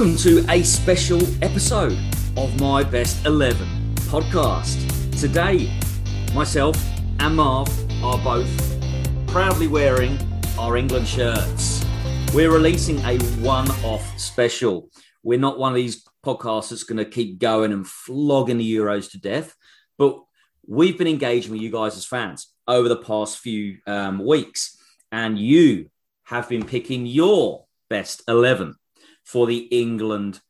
Welcome to a special episode of my Best 11 podcast. Today, myself and Marv are both proudly wearing our England shirts. We're releasing a one off special. We're not one of these podcasts that's going to keep going and flogging the Euros to death, but we've been engaging with you guys as fans over the past few um, weeks, and you have been picking your best 11 for the England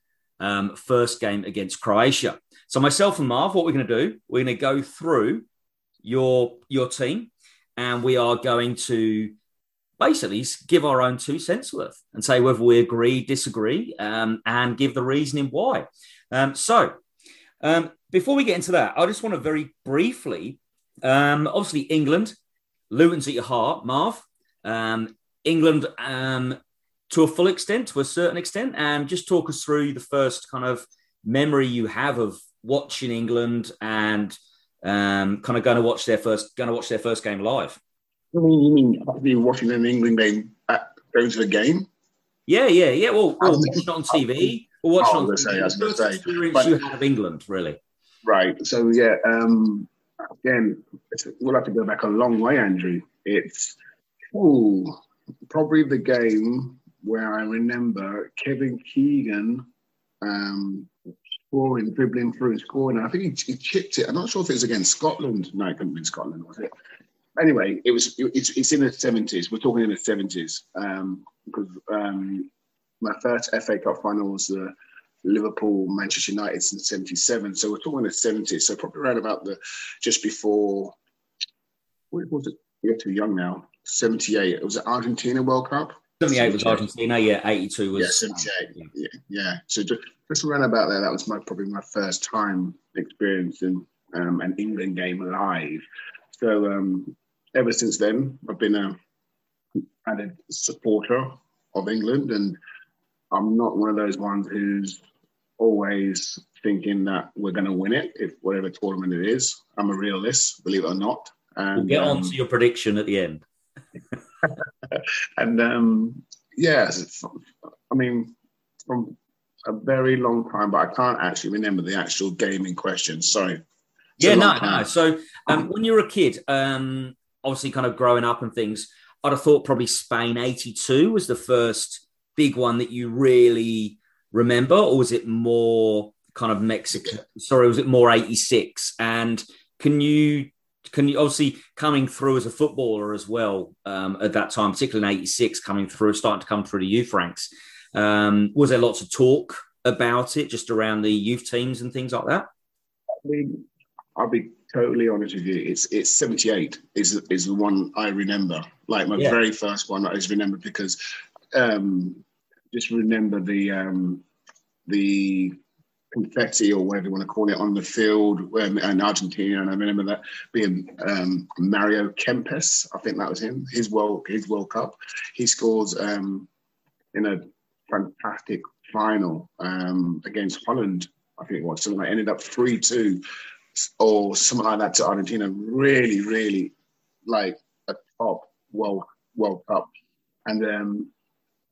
um, first game against Croatia. So myself and Marv, what we're going to do, we're going to go through your your team, and we are going to basically give our own two cents worth and say whether we agree, disagree, um, and give the reasoning why. Um, so um, before we get into that, I just want to very briefly, um, obviously England, Luton's at your heart, Marv. Um, England to a full extent, to a certain extent, and just talk us through the first kind of memory you have of watching England and um, kind of going to watch their first going to watch their first game live. I mean, you mean you watching an England game at going to the game? Yeah, yeah, yeah. Well, well watching it on TV or watching on say, I was going to say, experience but, you had of England, really. Right. So yeah, um, again, we'll have to go back a long way, Andrew. It's ooh, probably the game where I remember Kevin Keegan um, scoring, dribbling through and scoring. I think he, he, chipped it. I'm not sure if it was against Scotland. No, it couldn't been Scotland, was it? Anyway, it was. It's, it's in the 70s. We're talking in the 70s um, because um, my first FA Cup final was the Liverpool Manchester United in 77. So we're talking the 70s. So probably around about the just before. What was it? You're too young now. 78. It was the Argentina World Cup. 78 was Argentina, yeah. 82 was. Yeah, 78. Um, yeah. yeah. So just, just around about there, that was my probably my first time experiencing um, an England game live. So um, ever since then, I've been a added supporter of England, and I'm not one of those ones who's always thinking that we're going to win it, if whatever tournament it is. I'm a realist, believe it or not. And, we'll get on um, to your prediction at the end. and um, yes, I mean, from a very long time, but I can't actually remember the actual game in question. Sorry. It's yeah, no, time. no. So um, when you were a kid, um, obviously kind of growing up and things, I'd have thought probably Spain 82 was the first big one that you really remember, or was it more kind of Mexico? Sorry, was it more 86? And can you can you obviously coming through as a footballer as well um, at that time, particularly in '86, coming through, starting to come through the youth ranks? Um, was there lots of talk about it just around the youth teams and things like that? I mean, I'll be totally honest with you. It's it's 78 is is the one I remember. Like my yeah. very first one I just remember because um, just remember the um, the confetti or whatever you want to call it on the field um, in Argentina. And I remember that being um, Mario Kempes, I think that was him, his World, his World Cup. He scores um, in a fantastic final um, against Holland, I think it was, something like ended up 3 2 or something like that to Argentina. Really, really like a top World, World Cup. And um,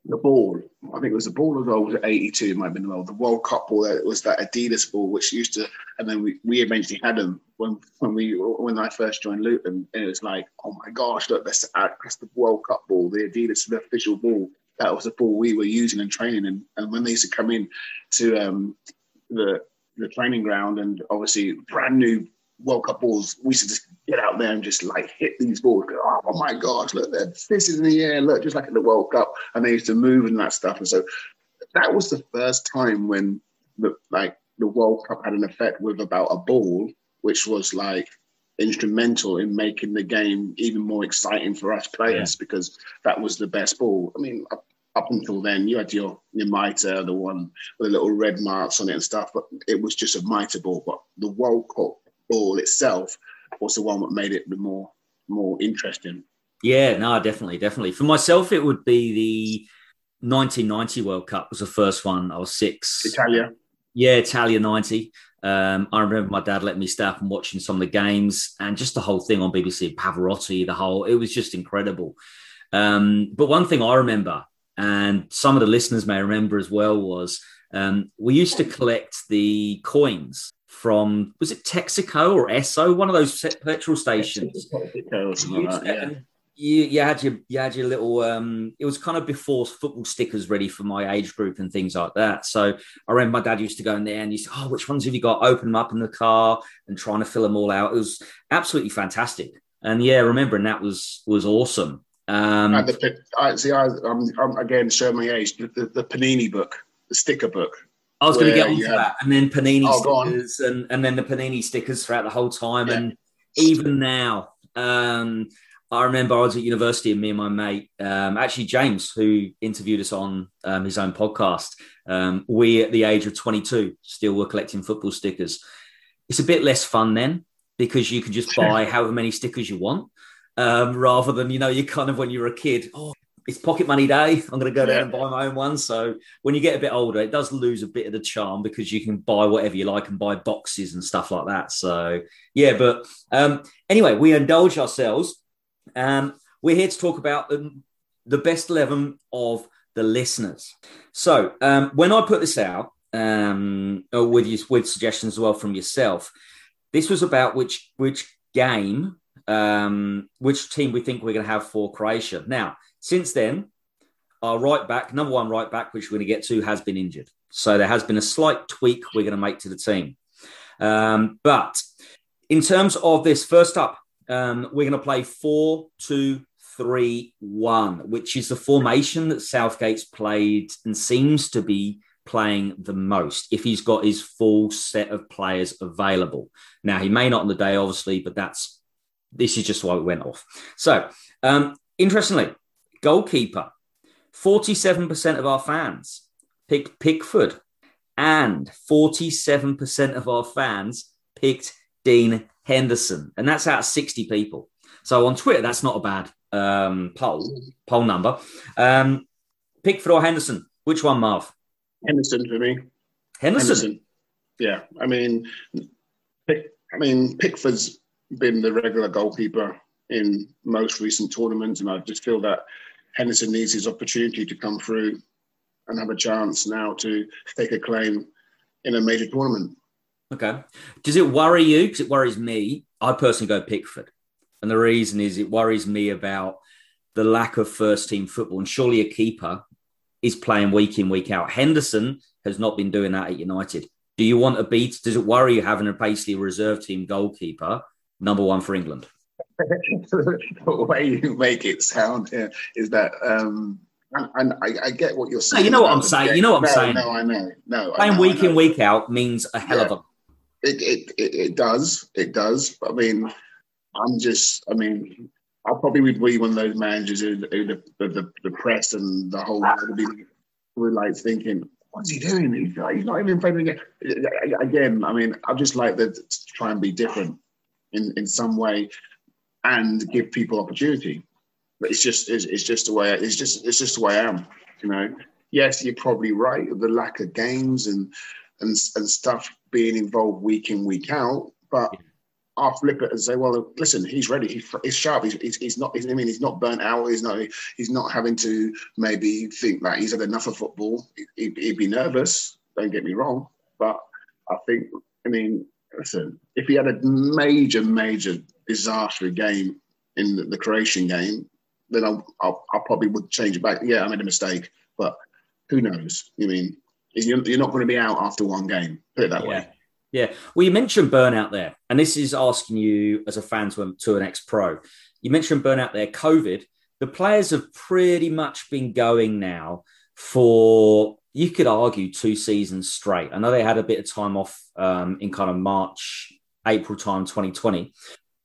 the ball. I think it was the ball as well. Was it 82? It might have been the, the World Cup ball. It was that Adidas ball, which used to, and then we, we eventually had them when when we when I first joined Luton, and it was like, oh my gosh, look, that's, that's the World Cup ball, the Adidas, the official ball. That was the ball we were using and training, and, and when they used to come in to um, the the training ground, and obviously brand new World Cup balls, we used to just get out there and just like hit these balls. Go, oh my gosh, look, this is in the air, look, just like in the World Cup. And they used to move and that stuff. And so that was the first time when the, like the World Cup had an effect with about a ball, which was like instrumental in making the game even more exciting for us players yeah. because that was the best ball. I mean, up, up until then, you had your your mitre, the one with the little red marks on it and stuff, but it was just a mitre ball. But the World Cup ball itself was the one that made it the more more interesting. Yeah, no, definitely, definitely. For myself, it would be the 1990 World Cup was the first one. I was six. Italia. Yeah, Italia 90. Um, I remember my dad letting me stay up and watching some of the games and just the whole thing on BBC, Pavarotti, the whole, it was just incredible. Um, but one thing I remember, and some of the listeners may remember as well, was um, we used to collect the coins from was it Texaco or Esso, one of those petrol stations. You, you, had your you had your little um it was kind of before football stickers ready for my age group and things like that. So i remember my dad used to go in there and he said oh which ones have you got? Open them up in the car and trying to fill them all out. It was absolutely fantastic. And yeah remembering that was was awesome. Um and the, I, see I, am I'm again showing my age the, the, the panini book the sticker book I was going to get onto that, and then Panini oh, stickers, and, and then the Panini stickers throughout the whole time, yeah. and even now, um, I remember I was at university, and me and my mate, um, actually James, who interviewed us on um, his own podcast, um, we at the age of 22 still were collecting football stickers. It's a bit less fun then because you can just buy however many stickers you want, um, rather than you know you kind of when you were a kid. Oh, it's pocket money day. I'm going to go down yeah. and buy my own one. So when you get a bit older, it does lose a bit of the charm because you can buy whatever you like and buy boxes and stuff like that. So yeah, but um, anyway, we indulge ourselves. Um, we're here to talk about the, the best eleven of the listeners. So um, when I put this out um, uh, with you, with suggestions as well from yourself, this was about which which game, um, which team we think we're going to have for Croatia. Now since then, our right back, number one right back, which we're going to get to, has been injured. So there has been a slight tweak we're going to make to the team. Um, but in terms of this, first up, um, we're going to play 4 2 3 1, which is the formation that Southgate's played and seems to be playing the most if he's got his full set of players available. Now, he may not on the day, obviously, but that's this is just why it went off. So, um, interestingly, Goalkeeper. 47% of our fans picked Pickford, and 47% of our fans picked Dean Henderson. And that's out of 60 people. So on Twitter, that's not a bad um, poll, poll number. Um, Pickford or Henderson? Which one, Marv? Henderson for me. Henderson. Henderson. Yeah, I mean, Pick, I mean Pickford's been the regular goalkeeper in most recent tournaments, and I just feel that Henderson needs his opportunity to come through and have a chance now to stake a claim in a major tournament. Okay. Does it worry you? Because it worries me. I personally go Pickford. And the reason is it worries me about the lack of first team football. And surely a keeper is playing week in, week out. Henderson has not been doing that at United. Do you want a beat? Does it worry you having a basically reserve team goalkeeper, number one for England? the way you make it sound yeah, is that um, and, and I, I, get what you're saying. No, you know what I'm saying. You know what I'm no, saying. No, I know. No, playing know, week in week out means a hell yeah. of a. It, it, it it does. It does. I mean, I'm just. I mean, I probably would be one of those managers who, who the, the, the press and the whole world would be were like thinking, "What's he doing? He's, he's not even playing again." Again, I mean, I just like to try and be different in in some way and give people opportunity. But it's just it's, it's just the way it's just it's just the way I am. You know, yes, you're probably right. The lack of games and and and stuff being involved week in week out, but. I'll flip it and say, well, listen, he's ready. He's, he's sharp. He's, he's, he's not. He's, I mean, he's not burnt out. He's not. He's not having to maybe think that he's had enough of football. He'd, he'd be nervous. Don't get me wrong, but I think. I mean, listen, if he had a major, major disastrous game in the, the Croatian game, then I, I, I, probably would change it back. Yeah, I made a mistake, but who knows? You mean you're, you're not going to be out after one game. Put it that yeah. way. Yeah. Well, you mentioned burnout there, and this is asking you as a fan to, to an ex pro. You mentioned burnout there. COVID. The players have pretty much been going now for you could argue two seasons straight. I know they had a bit of time off um, in kind of March, April time, 2020,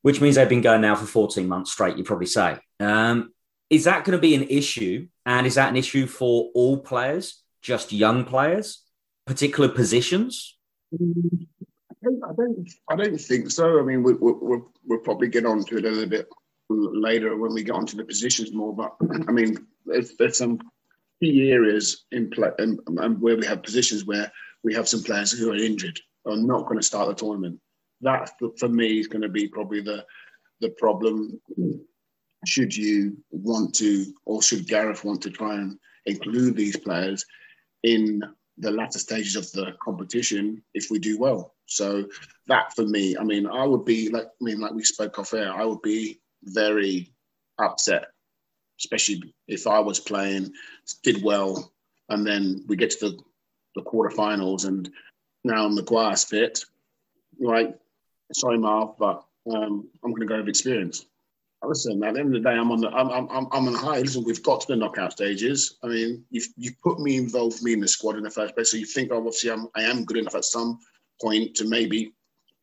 which means they've been going now for 14 months straight, you probably say. Um, is that going to be an issue? And is that an issue for all players, just young players, particular positions? I don't, I don't, think so. I mean, we, we, we'll, we'll probably get on to it a little bit later when we get onto the positions more. But I mean, there's, there's some key areas in play and, and where we have positions where we have some players who are injured or not going to start the tournament that for me is going to be probably the the problem. Should you want to, or should Gareth want to try and include these players in the latter stages of the competition if we do well. So that for me, I mean, I would be like, I mean, like we spoke off air, I would be very upset, especially if I was playing, did well, and then we get to the, the quarterfinals and now Maguire's fit. Like, sorry, Marv, but um, I'm going to go with experience. Listen, at the end of the day, I'm on the I'm I'm I'm on high. Listen, we've got to the knockout stages. I mean, you've you put me involved me in the squad in the first place, so you think obviously I'm I am good enough at some point to maybe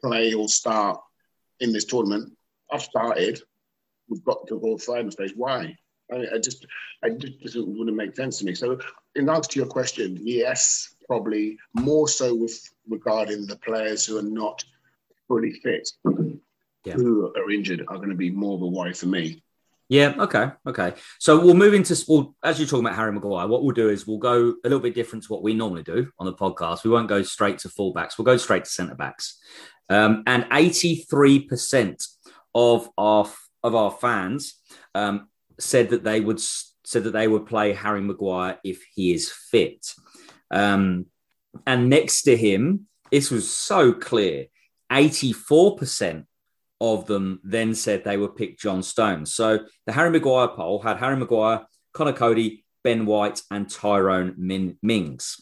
play or start in this tournament. I've started. We've got to go final stage. Why? I, I just, I just doesn't wouldn't make sense to me. So, in answer to your question, yes, probably more so with regarding the players who are not fully fit, yeah. who are injured, are going to be more of a worry for me. Yeah. Okay. Okay. So we'll move into well, as you're talking about Harry Maguire. What we'll do is we'll go a little bit different to what we normally do on the podcast. We won't go straight to fullbacks. We'll go straight to centre backs. Um, and 83% of our of our fans um, said that they would said that they would play Harry Maguire if he is fit. Um, and next to him, this was so clear. 84% of them then said they would pick John Stones. So the Harry Maguire poll had Harry Maguire, Conor Coady, Ben White, and Tyrone Min- Mings.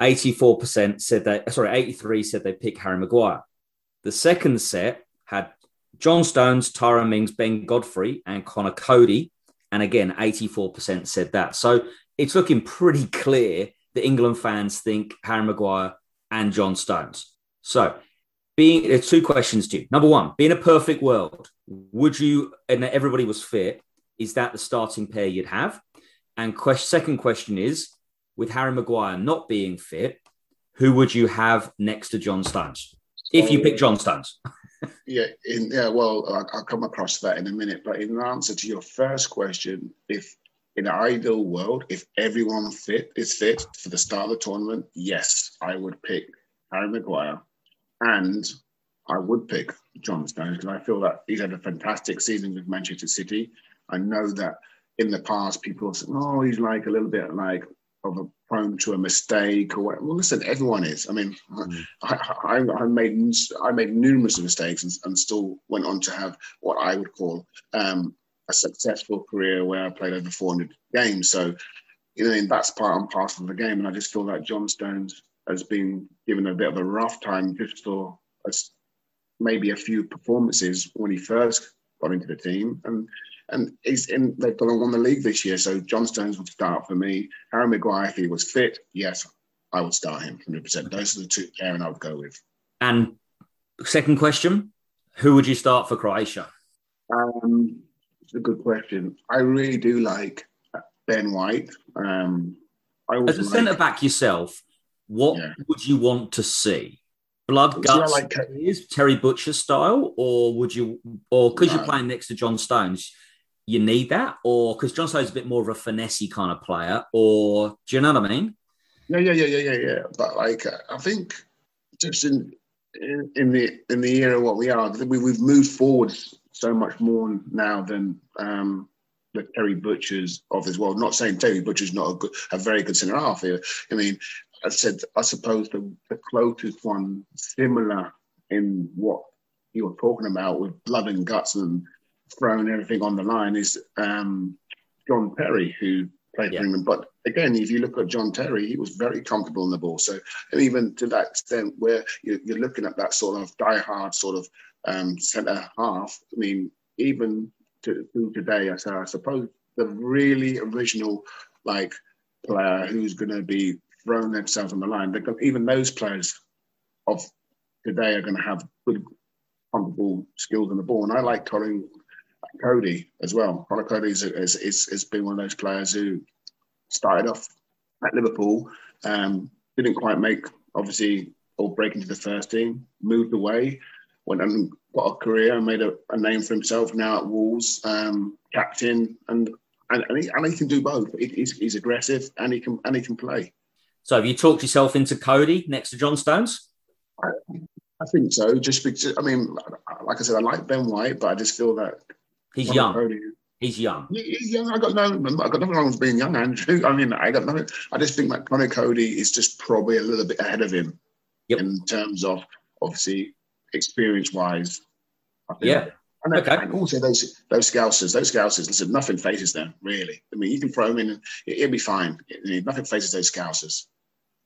84% said that, sorry, 83 said they pick Harry Maguire. The second set had John Stones, Tyrone Mings, Ben Godfrey, and Conor Coady. And again, 84% said that. So it's looking pretty clear that England fans think Harry Maguire and John Stones. So being there's two questions to you. Number one, being a perfect world, would you and everybody was fit? Is that the starting pair you'd have? And question, second question is, with Harry Maguire not being fit, who would you have next to John Stones if you pick John Stones? yeah, in, yeah. Well, I'll, I'll come across that in a minute. But in answer to your first question, if in an ideal world, if everyone fit is fit for the start of the tournament, yes, I would pick Harry Maguire and I would pick John Stones because I feel that he's had a fantastic season with Manchester City. I know that in the past people have said, oh, he's like a little bit like of a prone to a mistake or whatever. Well, listen, everyone is. I mean, mm. I, I, I, made I made numerous mistakes and, and, still went on to have what I would call um, a successful career where I played over 400 games. So, you know, that's part and parcel of the game. And I just feel like John Stones has been given a bit of a rough time just for maybe a few performances when he first got into the team. And and he's in they've gone and won the league this year. So John Stones would start for me. Harry Maguire, if he was fit, yes, I would start him 100%. Those are the two Aaron I would go with. And second question, who would you start for Croatia? Um, it's a good question. I really do like Ben White. Um, As a like, centre back yourself, what yeah. would you want to see? Blood guts, like Terry Butcher style, or would you, or because no. you're playing next to John Stones, you need that, or because John Stones is a bit more of a finessey kind of player, or do you know what I mean? Yeah, yeah, yeah, yeah, yeah, yeah. But like, I think just in in, in the in the era what we are, we, we've moved forward so much more now than um, the Terry Butchers of this world. Not saying Terry Butcher's not a good, a very good centre half here. I mean, I said, I suppose the, the closest one similar in what you were talking about with blood and guts and throwing everything on the line is um, John Terry, who played yeah. for England. But again, if you look at John Terry, he was very comfortable in the ball. So even to that extent, where you're, you're looking at that sort of die-hard sort of um, centre half, I mean, even to, to today, I, say, I suppose the really original like player who's going to be throwing themselves on the line. Got, even those players of today are going to have good, comfortable skills on the ball. And I like Colin Coady as well. Colin Coady is, is, is, has been one of those players who started off at Liverpool, um, didn't quite make, obviously, or break into the first team, moved away, went and got a career and made a, a name for himself now at Wolves, um, captain, and and, and, he, and he can do both. He's, he's aggressive and he can and he can play. So have you talked yourself into Coady next to John Stones? I, I think so. Just because I mean, like I said, I like Ben White, but I just feel that he's young. Coady, He's young. He's young. I got no. I got nothing wrong with being young, Andrew. I mean, I got nothing. I just think that Conor Coady is just probably a little bit ahead of him yep. in terms of obviously experience wise. Yeah. And, okay. and also those those scousers, those scousers. Listen, nothing faces them really. I mean, you can throw them in, and it, will be fine. It, nothing faces those scousers.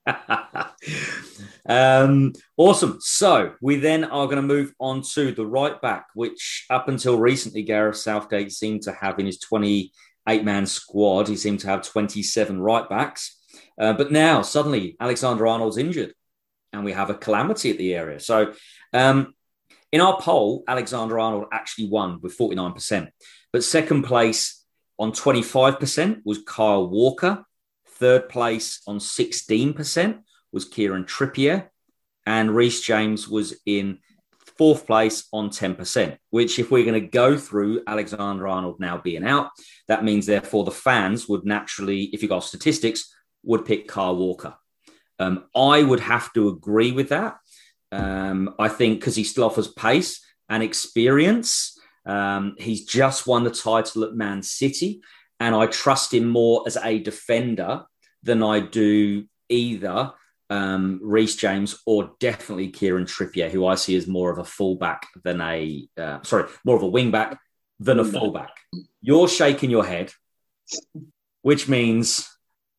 um, awesome. So we then are going to move on to the right back, which up until recently, Gareth Southgate seemed to have in his 28 man squad, he seemed to have 27 right backs. Uh, but now suddenly Alexander Arnold's injured and we have a calamity at the area. So um, in our poll, Alexander Arnold actually won with 49%. But second place on 25% was Kyle Walker. Third place on 16% was Kieran Trippier. And Reece James was in fourth place on 10%, which, if we're going to go through Alexander Arnold now being out, that means therefore the fans would naturally, if you got statistics, would pick Carl Walker. Um, I would have to agree with that. Um, I think because he still offers pace and experience. Um, he's just won the title at Man City and I trust him more as a defender than I do either um, Reece James or definitely Kieran Trippier, who I see as more of a fullback than a uh, sorry, more of a wingback than a fullback. You're shaking your head, which means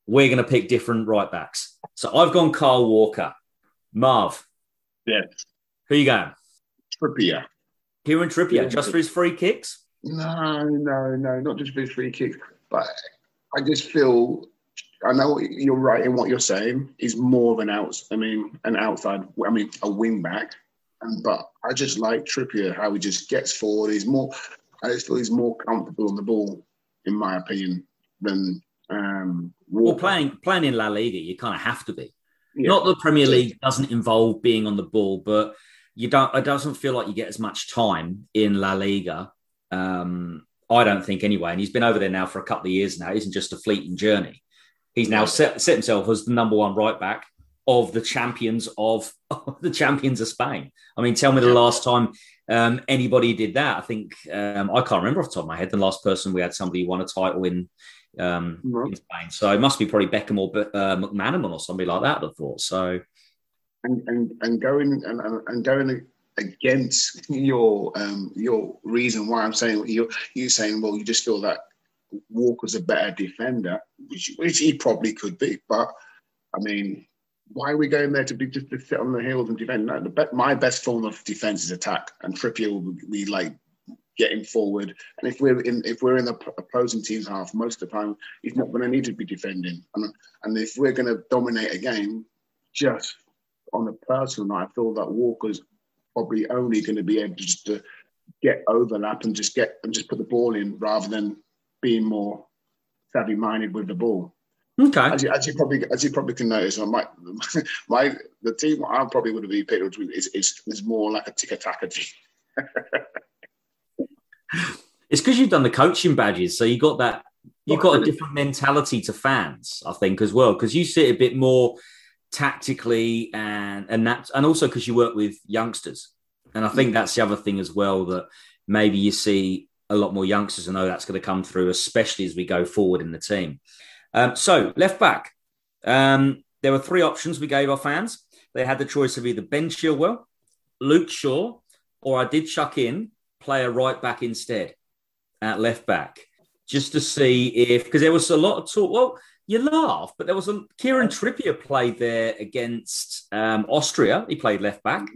we're going to pick different right backs. So I've gone Kyle Walker, Marv. Yes. Who you going? Trippier. Kieran Trippier, yeah. just for his free kicks. No, no, no, not just for his free kicks, but I just feel I know you're right in what you're saying. He's more of an out. I mean, an outside. I mean, a wing back. But I just like Trippier how he just gets forward. He's more. I just feel he's more comfortable on the ball, in my opinion, than. Um, well, playing playing in La Liga, you kind of have to be. Yeah. Not the Premier League doesn't involve being on the ball, but you don't. It doesn't feel like you get as much time in La Liga um, I don't think anyway. And he's been over there now for a couple of years now. It isn't just a fleeting journey. He's now set, set himself as the number one right back of the champions of, of the champions of Spain. I mean, tell me the last time um, anybody did that. I think um, I can't remember off the top of my head the last person we had somebody won a title in, um, mm-hmm. in Spain. So it must be probably Beckham or uh, McManaman or somebody like that. I thought so. And and and going and, and going against your um, your reason why I'm saying you you saying well you just feel that Walker's a better defender, which which he probably could be, but I mean. Why are we going there to be just to sit on the heels and defend? No, the, my best form of defense is attack, and Trippier will be like getting forward. And if we're in if we're in the opposing team's half, most of the time he's not going to need to be defending. And, and if we're going to dominate a game, just on a personal note, I feel that Walker's probably only going to be able to just to get overlap and just get and just put the ball in rather than being more savvy minded with the ball. Okay. As you, as you, probably as you probably can notice, my my the team I probably would have been picked is, is is more like a tick attacker team. it's because you've done the coaching badges, so you got that. You've got a different mentality to fans, I think, as well, because you sit a bit more tactically and and that and also because you work with youngsters. And i think that's the other thing as well that maybe you see a lot more youngsters and know that's going to come through especially as we go forward in the team. Um, so left back. Um, there were three options we gave our fans. They had the choice of either ben chilwell luke shaw or i did chuck in player right back instead at left back just to see if because there was a lot of talk. Well you laugh, but there was a Kieran Trippier played there against um, Austria. He played left back.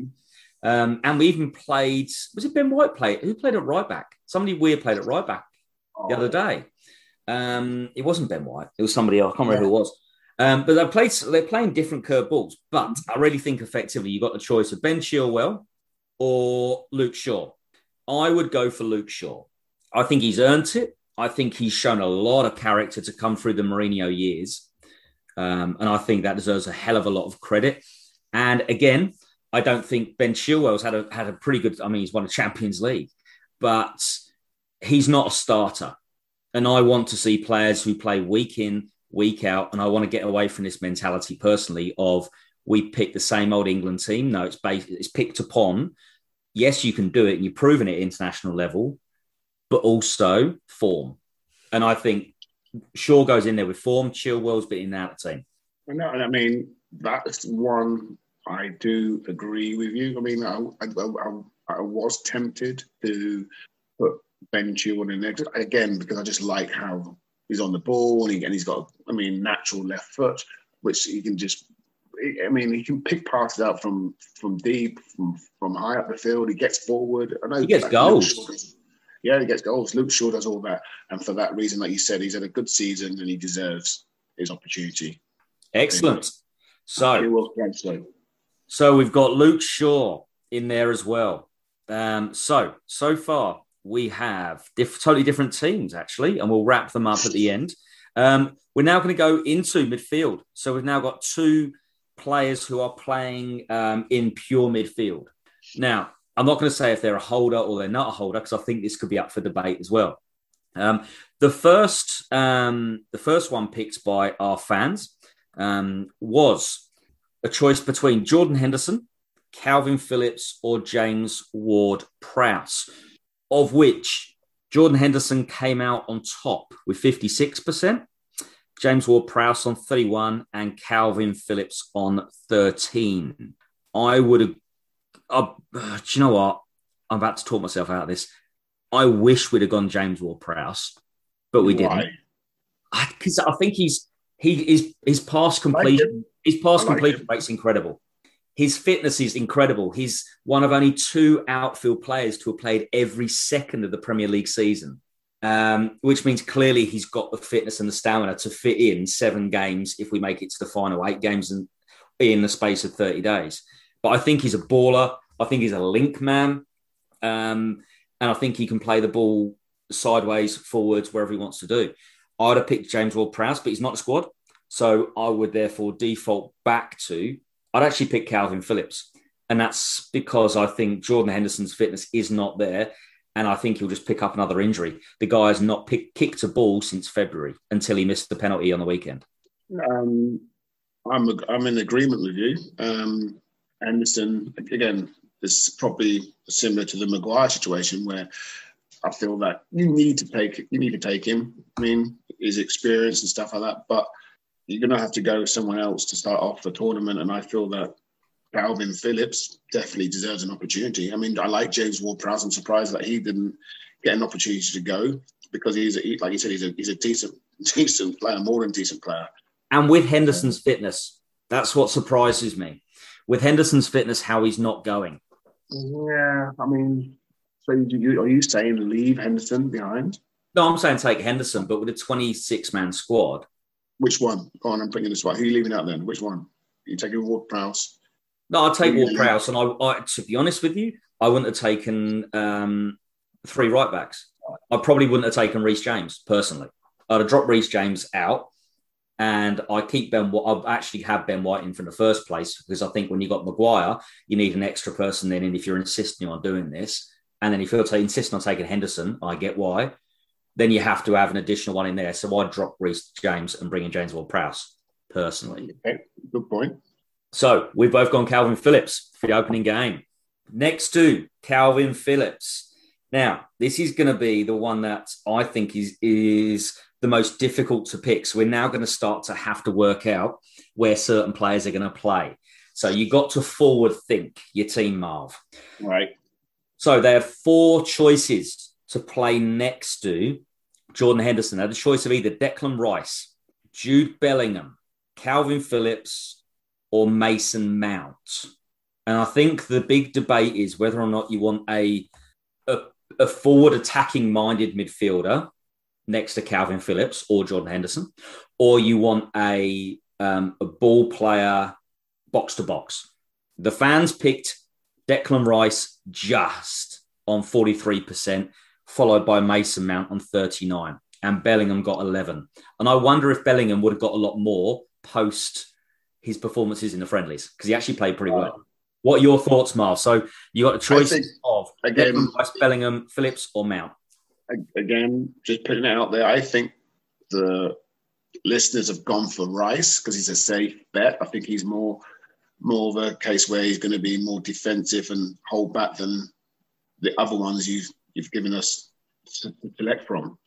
Um, and we even played, was it Ben White played? Who played at right back? Somebody weird played at right back the other day. Um, it wasn't Ben White. It was somebody else. I can't remember who it was. Um, but they played, they're playing different curve balls. But I really think effectively you've got the choice of Ben Chilwell or Luke Shaw. I would go for Luke Shaw. I think he's earned it. I think he's shown a lot of character to come through the Mourinho years. Um, and I think that deserves a hell of a lot of credit. And again, I don't think Ben Chilwell's had a had a pretty good. I mean, he's won a Champions League, but he's not a starter. And I want to see players who play week in, week out. And I want to get away from this mentality personally of we pick the same old England team. No, it's based, it's picked upon. Yes, you can do it, and you've proven it at international level but also form. And I think Shaw goes in there with form. Chilwell's been in that team. No, I mean that's one I do agree with you. I mean, I, I, I, I was tempted to put Ben Chilwell in there again because I just like how he's on the ball and, he, and he's got, I mean, natural left foot, which he can just. I mean, he can pick passes out from from deep, from from high up the field. He gets forward. I know he gets goals. Yeah, he gets goals. Luke Shaw does all that, and for that reason, like you said, he's had a good season and he deserves his opportunity. Excellent. So, so we've got Luke Shaw in there as well. Um, so so far we have diff- totally different teams actually, and we'll wrap them up at the end. Um, we're now going to go into midfield. So we've now got two players who are playing um, in pure midfield. Now, I'm not going to say if they're a holder or they're not a holder because I think this could be up for debate as well. Um, the first, um, the first one picked by our fans um, was a choice between Jordan Henderson, Kalvin Phillips, or James Ward Prowse, of which Jordan Henderson came out on top with 56%, James Ward Prowse on 31, and Kalvin Phillips on 13. I would have, uh, do you know what? I'm about to talk myself out of this. I wish we'd have gone James Ward Prowse, but we Why? didn't. Because I, I, think he's he is his pass completion like his pass like completion rate's incredible. His fitness is incredible. He's one of only two outfield players to have played every second of the Premier League season, um, which means clearly he's got the fitness and the stamina to fit in seven games if we make it to the final eight games in, in the space of 30 days. But I think he's a baller. I think he's a link man. Um, and I think he can play the ball sideways, forwards, wherever he wants to do. I'd have picked James Ward Prowse, but he's not a squad. So I would therefore default back to I'd actually pick Kalvin Phillips. And that's because I think Jordan Henderson's fitness is not there. And I think he'll just pick up another injury. The guy has not pick, kicked a ball since February until he missed the penalty on the weekend. Um, I'm, I'm in agreement with you. Um, Henderson, again, is probably similar to the Maguire situation where I feel that you need to take you need to take him. I mean, his experience and stuff like that. But you're going to have to go with someone else to start off the tournament. And I feel that Kalvin Phillips definitely deserves an opportunity. I mean, I like James Ward-Prowse. I'm surprised that he didn't get an opportunity to go because he's, a, like you said, he's a, he's a decent, decent player, more than decent player. And with Henderson's fitness, that's what surprises me. With Henderson's fitness, how he's not going. Yeah, I mean, so you, are you saying leave Henderson behind? No, I'm saying take Henderson, but with a 26 man squad, which one? Go on, I'm bringing this one. Who are you leaving out then? Which one? Are you taking Ward Prowse? No, I'd take Ward Prowse. And I, I, to be honest with you, I wouldn't have taken um, three right backs. I probably wouldn't have taken Reece James personally. I'd have dropped Reece James out and I keep Ben. I actually have Ben White in from the first place because I think when you got Maguire, you need an extra person then. And if you're insisting on doing this, and then if you're t- insisting on taking Henderson, I get why then you have to have an additional one in there. So I'd drop Reece James and bring in James Ward Prowse personally. Okay, good point. So we've both gone Kalvin Phillips for the opening game. Next to Kalvin Phillips. Now, this is going to be the one that I think is is the most difficult to pick. So we're now going to start to have to work out where certain players are going to play. So you got to forward think your team, Marv. Right. So they have four choices to play next to Jordan Henderson. They had a choice of either Declan Rice, Jude Bellingham, Calvin Phillips, or Mason Mount. And I think the big debate is whether or not you want a, a, a forward attacking minded midfielder next to Kalvin Phillips or Jordan Henderson, or you want a, um, a ball player box to box. The fans picked Declan Rice just on 43% followed by Mason Mount on 39, and Bellingham got 11. And I wonder if Bellingham would have got a lot more post his performances in the friendlies because he actually played pretty well. What are your thoughts, Marv? So you got a choice of again, Declan, Bellingham, Phillips, or Mount. Again, just putting it out there, I think the listeners have gone for Rice because he's a safe bet. I think he's more more of a case where he's going to be more defensive and hold back than the other ones you've you've given us to select from.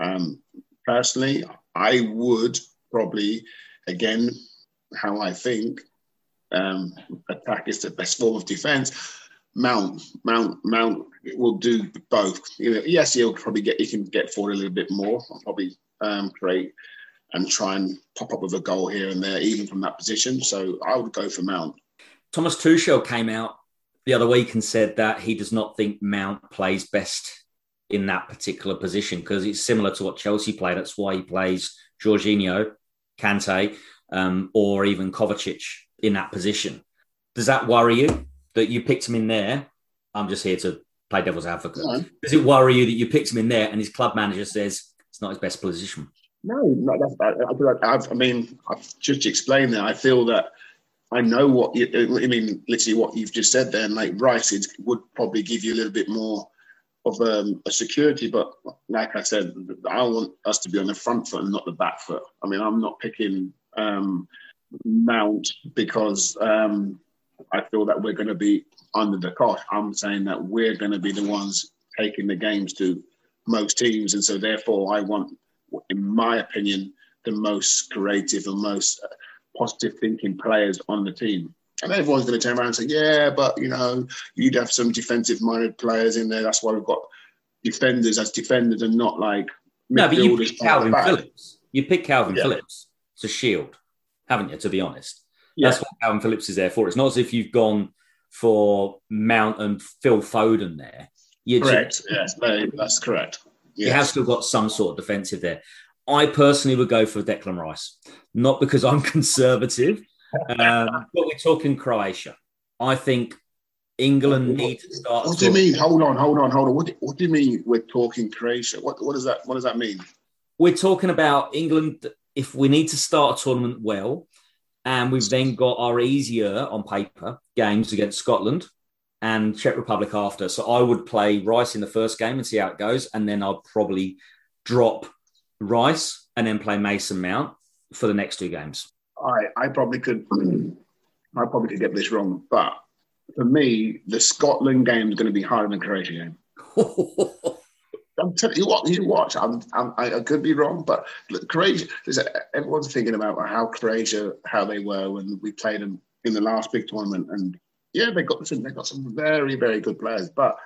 Um, personally, I would probably, again, how I think, um, attack is the best form of defense. Mount, Mount, Mount will do both. You know, yes, he'll probably get he can get forward a little bit more. I'll probably um, create and try and pop up with a goal here and there, even from that position. So I would go for Mount. Thomas Tuchel came out the other week and said that he does not think Mount plays best in that particular position because it's similar to what Chelsea play. That's why he plays Jorginho, Kante, um, or even Kovacic in that position. Does that worry you that you picked him in there? I'm just here to play devil's advocate. No. Does it worry you that you picked him in there and his club manager says it's not his best position? No, no that's, I, I, I mean, I've just explained that. I feel that I know what you, I mean, literally what you've just said there. And like Rice would probably give you a little bit more of um, a security. But like I said, I want us to be on the front foot and not the back foot. I mean, I'm not picking um, Mount because um, I feel that we're going to be under the cosh. I'm saying that we're going to be the ones taking the games to most teams. And so, therefore, I want, in my opinion, the most creative and most uh, positive thinking players on the team. And everyone's going to turn around and say, yeah, but, you know, you'd have some defensive minded players in there. That's why we've got defenders as defenders and not like. No, but you pick Kalvin Phillips. You pick Kalvin yeah. Phillips to shield, haven't you, to be honest? Yeah. That's what Kalvin Phillips is there for. It's not as if you've gone for Mount and Phil Foden there. You're correct. Just, yes, that's correct. Yes. You have still got some sort of defensive there. I personally would go for Declan Rice, not because I'm conservative, um, but we're talking Croatia. I think England need to start. What do you mean? Hold on, hold on, hold on. What do, what do you mean we're talking Croatia? What, what does that What does that mean? We're talking about England. If we need to start a tournament well, and we've then got our easier on paper games against Scotland and Czech Republic after. So I would play Rice in the first game and see how it goes, and then I'll probably drop Rice and then play Mason Mount for the next two games. I, I probably could, I probably could get this wrong, but for me, the Scotland game is going to be harder than Croatia game. I'm telling you what, you watch. I'm, I'm, i could be wrong, but look, Croatia. Everyone's thinking about how Croatia, how they were when we played them in the last big tournament, and yeah, they got some, they got some very, very good players. But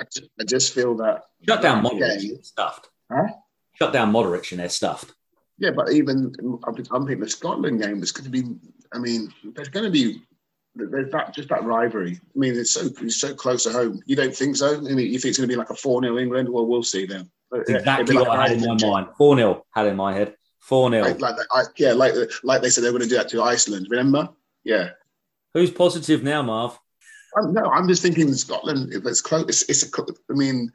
I just, I just feel that shut down Modric stuffed. Huh? Shut down Modric and they're stuffed. Yeah, but even I'm thinking the Scotland game is going to be. I mean, there's going to be there's that just that rivalry. I mean, it's so it's so close to home. You don't think so? I mean, you think it's going to be like a four 0 England? Well, we'll see then. Exactly like what I had in my mind. Four 0 had in my head. Four 0 like, like I, yeah, like like they said they were going to do that to Iceland. Remember? Yeah. Who's positive now, Marv? I'm, no, I'm just thinking Scotland. It's close, it's, it's a. I mean,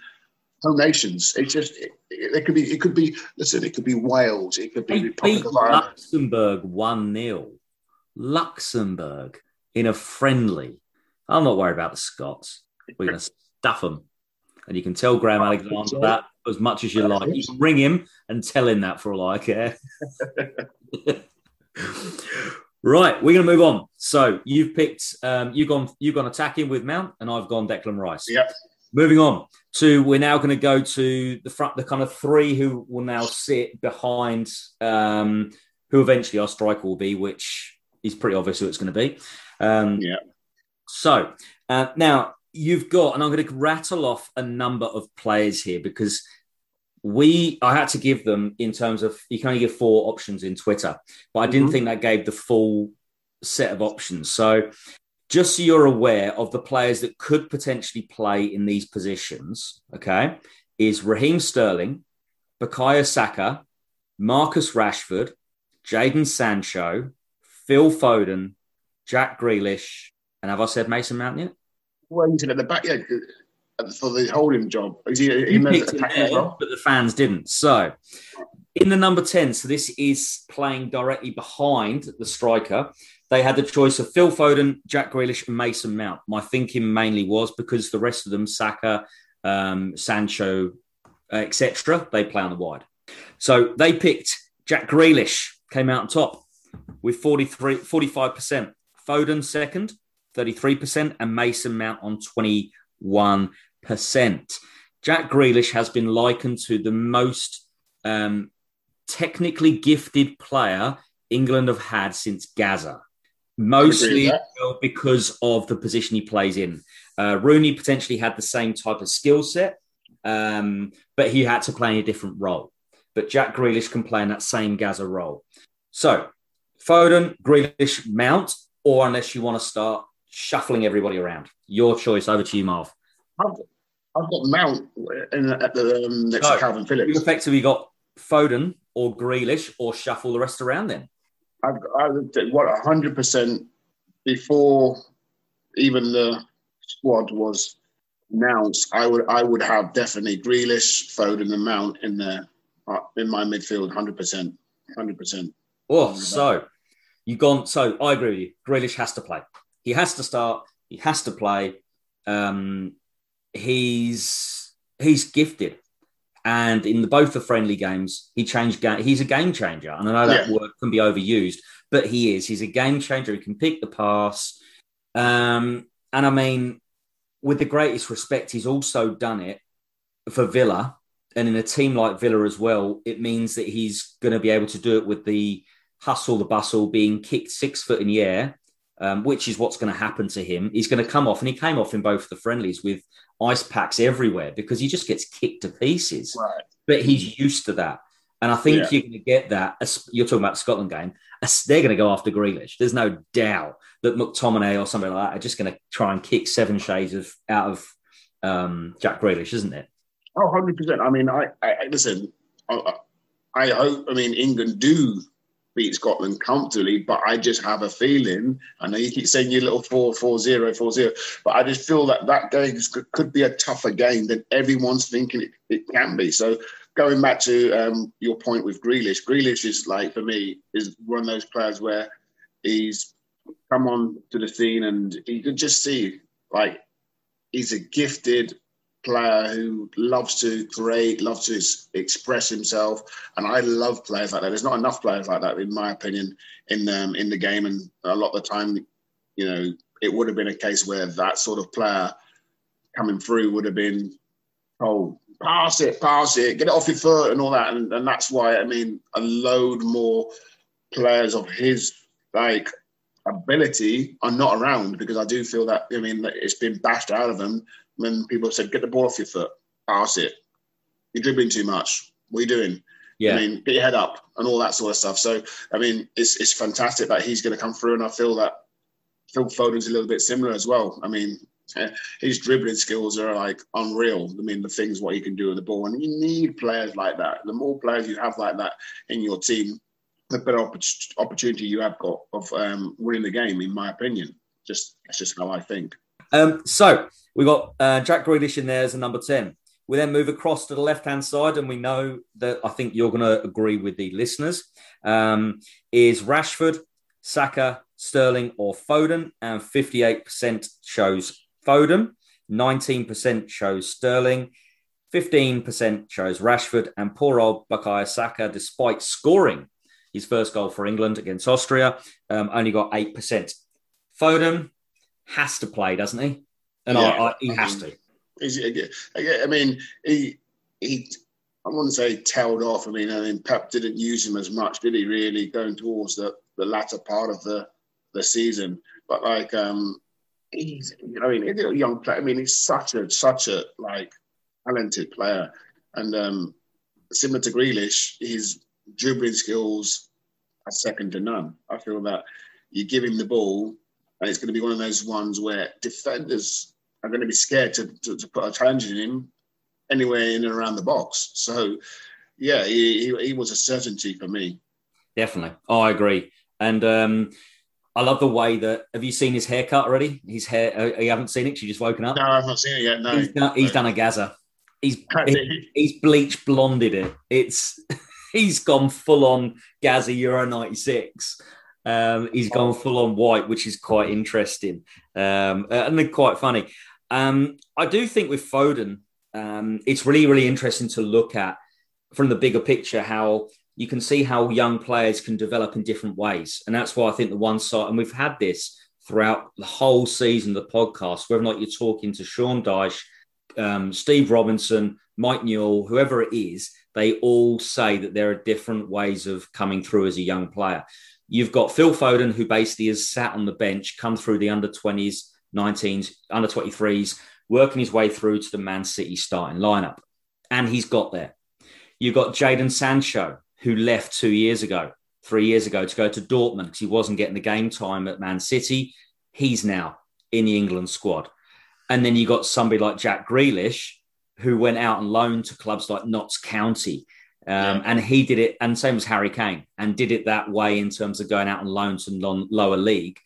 home nations. It's just it, it, could be. It could be. Listen, it could be Wales. It could be Republic of Ireland. Luxembourg one 0 Luxembourg in a friendly. I'm not worried about the Scots. We're going to stuff them. And you can tell Graham Alexander that as much as you like. You can ring him and tell him that for all I care. right, we're going to move on. So you've picked, um, you've gone, you've gone attacking with Mount, and I've gone Declan Rice. Yep. Moving on to, we're now going to go to the front, the kind of three who will now sit behind, um, who eventually our striker will be, which is pretty obvious who it's going to be. Um, yeah. So uh, now you've got, and I'm going to rattle off a number of players here because we, I had to give them in terms of you can only give four options in Twitter, but I didn't mm-hmm. think that gave the full set of options. So just so you're aware of the players that could potentially play in these positions, okay, is Raheem Sterling, Bukayo Saka, Marcus Rashford, Jadon Sancho, Phil Foden, Jack Grealish, and have I said Mason Mount yet? Well, he's at the back, yeah, for the holding job. Is he, he picked him there, well? but the fans didn't. So, in the number 10, so this is playing directly behind the striker. They had the choice of Phil Foden, Jack Grealish, and Mason Mount. My thinking mainly was because the rest of them, Saka, um, Sancho, etc., they play on the wide. So they picked Jack Grealish, came out on top with 43, 45%. Foden second, 33%, and Mason Mount on 21%. Jack Grealish has been likened to the most um, technically gifted player England have had since Gazza, mostly because of the position he plays in. Uh, Rooney potentially had the same type of skill set, um, but he had to play in a different role. But Jack Grealish can play in that same Gazza role. So Foden, Grealish, Mount, or unless you want to start shuffling everybody around. Your choice. Over to you, Marv. I've, I've got Mount in, at the um, next so, to Kalvin Phillips. You've effectively got Foden or Grealish or shuffle the rest around then. I've, I what hundred percent before even the squad was announced. I would I would have definitely Grealish, Foden, and Mount in there uh, in my midfield. Hundred percent, hundred percent. Oh, so you've gone. So I agree with you. Grealish has to play. He has to start. He has to play. Um, he's he's gifted, and in the, both the friendly games, he changed. Ga- he's a game changer, and I know that yeah. word can be overused, but he is. He's a game changer. He can pick the pass, um, and I mean, with the greatest respect, he's also done it for Villa, and in a team like Villa as well. It means that he's going to be able to do it with the hustle, the bustle, being kicked six foot in the air um, which is what's going to happen to him. He's going to come off, and he came off in both the friendlies with ice packs everywhere because he just gets kicked to pieces. Right. But he's used to that. And I think yeah. you're going to get that. You're talking about the Scotland game. They're going to go after Grealish. There's no doubt that McTominay or somebody like that are just going to try and kick seven shades of out of um, Jack Grealish, isn't it? Oh, 100%. I mean, I, I listen, I, I hope, I mean, England do beat Scotland comfortably, but I just have a feeling. I know you keep saying your little 4 4 0, 4 0, but I just feel that that game could be a tougher game than everyone's thinking it, it can be. So, going back to um, your point with Grealish, Grealish is like, for me, is one of those players where he's come on to the scene and you could just see, like, he's a gifted player who loves to create, loves to express himself, and I love players like that. There's not enough players like that, in my opinion, in um, in the game, and a lot of the time, you know, it would have been a case where that sort of player coming through would have been told, pass it, pass it, get it off your foot, and all that, and, and that's why I mean, a load more players of his like ability are not around because I do feel that I mean it's been bashed out of them when people said, "Get the ball off your foot, pass it. You're dribbling too much. What are you doing?" Yeah. I mean, get your head up and all that sort of stuff. So, I mean, it's it's fantastic that he's going to come through, and I feel that Phil Foden's a little bit similar as well. I mean, his dribbling skills are like unreal. I mean, the things what he can do with the ball, and you need players like that. The more players you have like that in your team, the better opportunity you have got of um, winning the game. In my opinion, just that's just how I think. Um, so we got uh, Jack Grealish in there as a number 10. We then move across to the left hand side, and we know that I think you're going to agree with the listeners. Um, is Rashford, Saka, Sterling, or Foden? And 58% shows Foden, 19% shows Sterling, 15% shows Rashford, and poor old Bukayo Saka, despite scoring his first goal for England against Austria, um, only got 8%. Foden has to play, doesn't he? And yeah, I, I, he has to. I mean, he he. I wouldn't say tailed off. I mean, I mean, Pep didn't use him as much, did he? Really, going towards the the latter part of the the season. But like, um, he's. I mean, he's a young player. I mean, he's such a such a like talented player, and um, similar to Grealish, his dribbling skills are second to none. I feel that you give him the ball, and it's going to be one of those ones where defenders are going to be scared to, to, to put a challenge in him anywhere in and around the box. So, yeah, he, he, he was a certainty for me. Definitely. Oh, I agree. And um, I love the way that. Have you seen his haircut already? His hair. Uh, you haven't seen it. You just woken up. No, I've not seen it yet. No, he's done, he's done a Gazza. He's he, he's bleach blonded it. It's he's gone full on Gazza Euro '96. Um, he's gone full on white, which is quite interesting um, and quite funny. Um, I do think with Foden, um, it's really, really interesting to look at from the bigger picture how you can see how young players can develop in different ways. And that's why I think the one side, and we've had this throughout the whole season, the podcast, whether or not you're talking to Sean Dyche, um, Steve Robinson, Mike Newell, whoever it is, they all say that there are different ways of coming through as a young player. You've got Phil Foden, who basically has sat on the bench, come through the under 20s, 19s, under 23s, working his way through to the Man City starting lineup. And he's got there. You've got Jadon Sancho, who left two years ago, three years ago to go to Dortmund because he wasn't getting the game time at Man City. He's now in the England squad. And then you got somebody like Jack Grealish, who went out on loan to clubs like Notts County. Um, yeah. And he did it, and same as Harry Kane, and did it that way in terms of going out on loan to non, lower league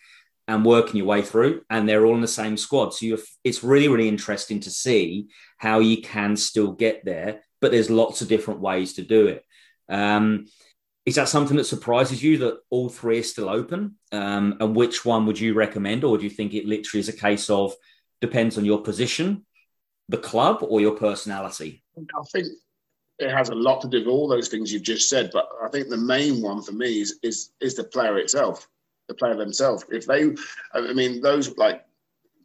and working your way through. And they're all in the same squad. So it's really, really interesting to see how you can still get there, but there's lots of different ways to do it. Um, is that something that surprises you that all three are still open? Um, and which one would you recommend? Or do you think it literally is a case of depends on your position, the club, or your personality? I think it has a lot to do with all those things you've just said. But I think the main one for me is is, is the player itself, the player themselves. If they, I mean, those like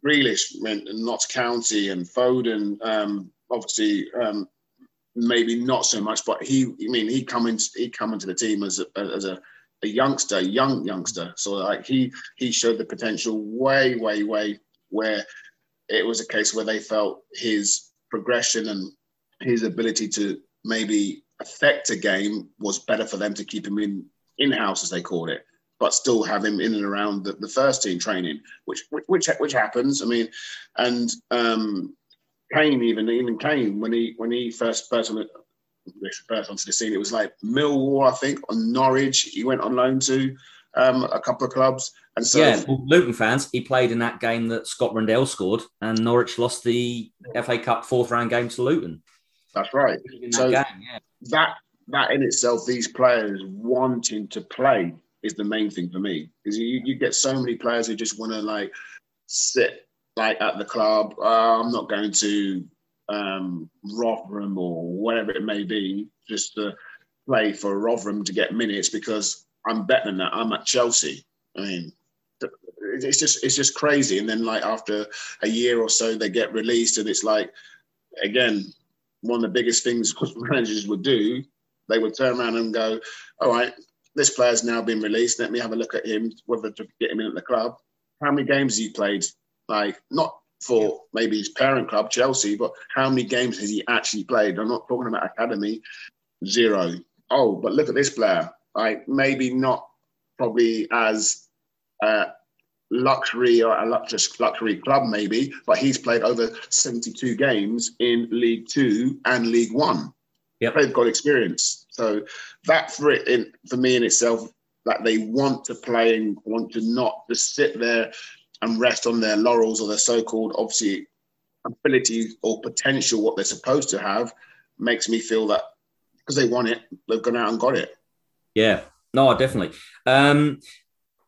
Grealish and Notts County and Foden, um, obviously um, maybe not so much, but he, I mean, he come into he come into the team as a, as a, a youngster, young youngster. So like he he showed the potential way, way, way where it was a case where they felt his progression and his ability to maybe affect a game was better for them to keep him in in house as they called it but still have him in and around the, the first team training, which, which which happens. I mean, and um, Kane, even even Kane, when he when he first burst, on the burst onto the scene, it was like Millwall, I think, on Norwich. He went on loan to um, a couple of clubs, and so yeah, Luton fans, he played in that game that Scott Rendell scored, and Norwich lost the FA Cup fourth round game to Luton. That's right. That so game, yeah. that that in itself, these players wanting to play is the main thing for me because you, you get so many players who just want to like sit like at the club. Uh, I'm not going to um, Rotherham or whatever it may be, just to play for Rotherham to get minutes because I'm better than that. I'm at Chelsea. I mean, it's just it's just crazy. And then like after a year or so, they get released, and it's like again one of the biggest things managers would do. They would turn around and go, "All right, this player's now been released. Let me have a look at him, whether to get him in at the club. How many games has he played? Like, not for maybe his parent club, Chelsea, but how many games has he actually played? I'm not talking about academy, zero. Oh, but look at this player. Like, maybe not probably as uh, luxury or a luxury club, maybe, but he's played over 72 games in League Two and League One. Yep. They've got experience. So that for it in, for me in itself, that they want to play and want to not just sit there and rest on their laurels or their so-called obviously ability or potential what they're supposed to have makes me feel that because they want it, they've gone out and got it. Yeah, no, definitely. Um,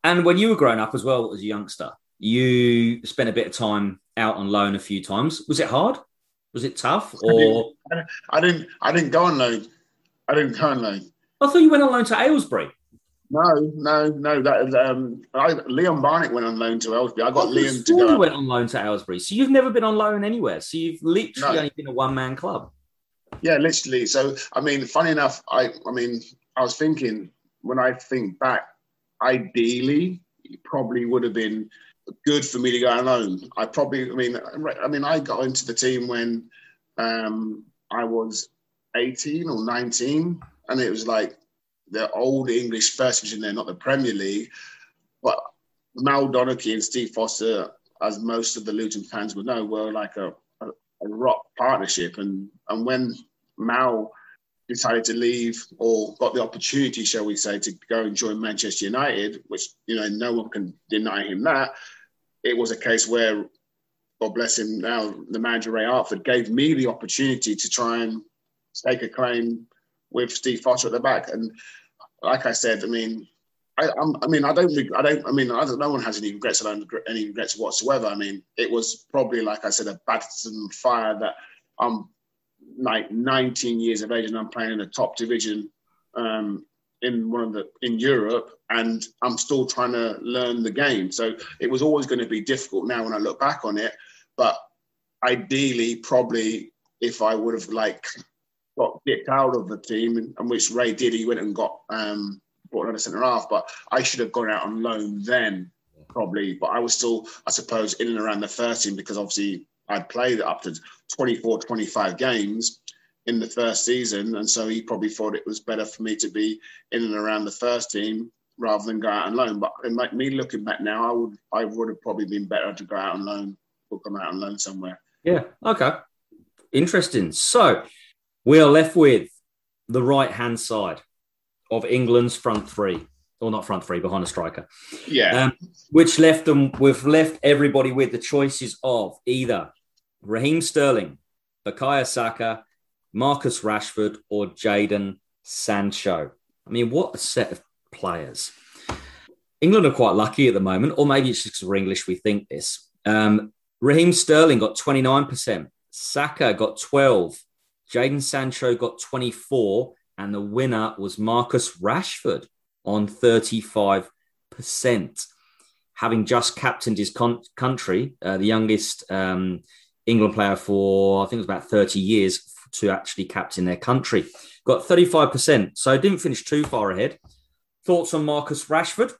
and when you were growing up as well as a youngster, you spent a bit of time out on loan a few times. Was it hard? Was it tough? Or I didn't, I didn't, I didn't go on loan. I didn't go on loan. I thought you went on loan to Aylesbury. No, no, no. That um, I, Leon Barnett went on loan to Aylesbury. I got I Liam to go. You went on loan to Aylesbury, so you've never been on loan anywhere. So you've literally no. only been a one man club. Yeah, literally. So I mean, funny enough, I I mean, I was thinking when I think back, ideally, it probably would have been good for me to go on loan. I probably, I mean, I mean, I got into the team when um, I was 18 or 19, and it was like the old English first division there, not the Premier League. But Mal Donaghy and Steve Foster, as most of the Luton fans would know, were like a, a, a rock partnership. And and when Mal decided to leave or got the opportunity, shall we say, to go and join Manchester United, which you know no one can deny him that. It was a case where, God bless him, now the manager Ray Harford gave me the opportunity to try and stake a claim with Steve Foster at the back. And like I said, I mean, I, I'm, i mean, I don't, I don't, I mean, I don't, no one has any regrets, any regrets whatsoever. I mean, it was probably, like I said, a baptism fire that I'm like 19 years of age and I'm playing in the top division um, in one of the in Europe, and I'm still trying to learn the game. So it was always going to be difficult. Now, when I look back on it, but ideally, probably if I would have like got kicked out of the team, and, which Ray did, he went and got um, brought another centre half. But I should have gone out on loan then, probably. But I was still, I suppose, in and around the first team because obviously I'd played up to 24, 25 games in the first season, and so he probably thought it was better for me to be in and around the first team rather than go out on loan. But in like me looking back now, I would I would have probably been better to go out on loan or come out on loan somewhere. Yeah. Okay. Interesting. So we are left with the right hand side of England's front three, or not front three, behind a striker. Yeah. Um, which left them, we've left everybody with the choices of either Raheem Sterling, Bukayo Saka, Marcus Rashford, or Jadon Sancho. I mean, what a set of players. England are quite lucky at the moment, or maybe it's just because we're English, we think this. Um, Raheem Sterling got 29%, Saka got 12, Jadon Sancho got 24, and the winner was Marcus Rashford on 35%. Having just captained his con- country, uh, the youngest um, England player for, I think it was about 30 years to actually captain their country. Got 35%, so didn't finish too far ahead. Thoughts on Marcus Rashford?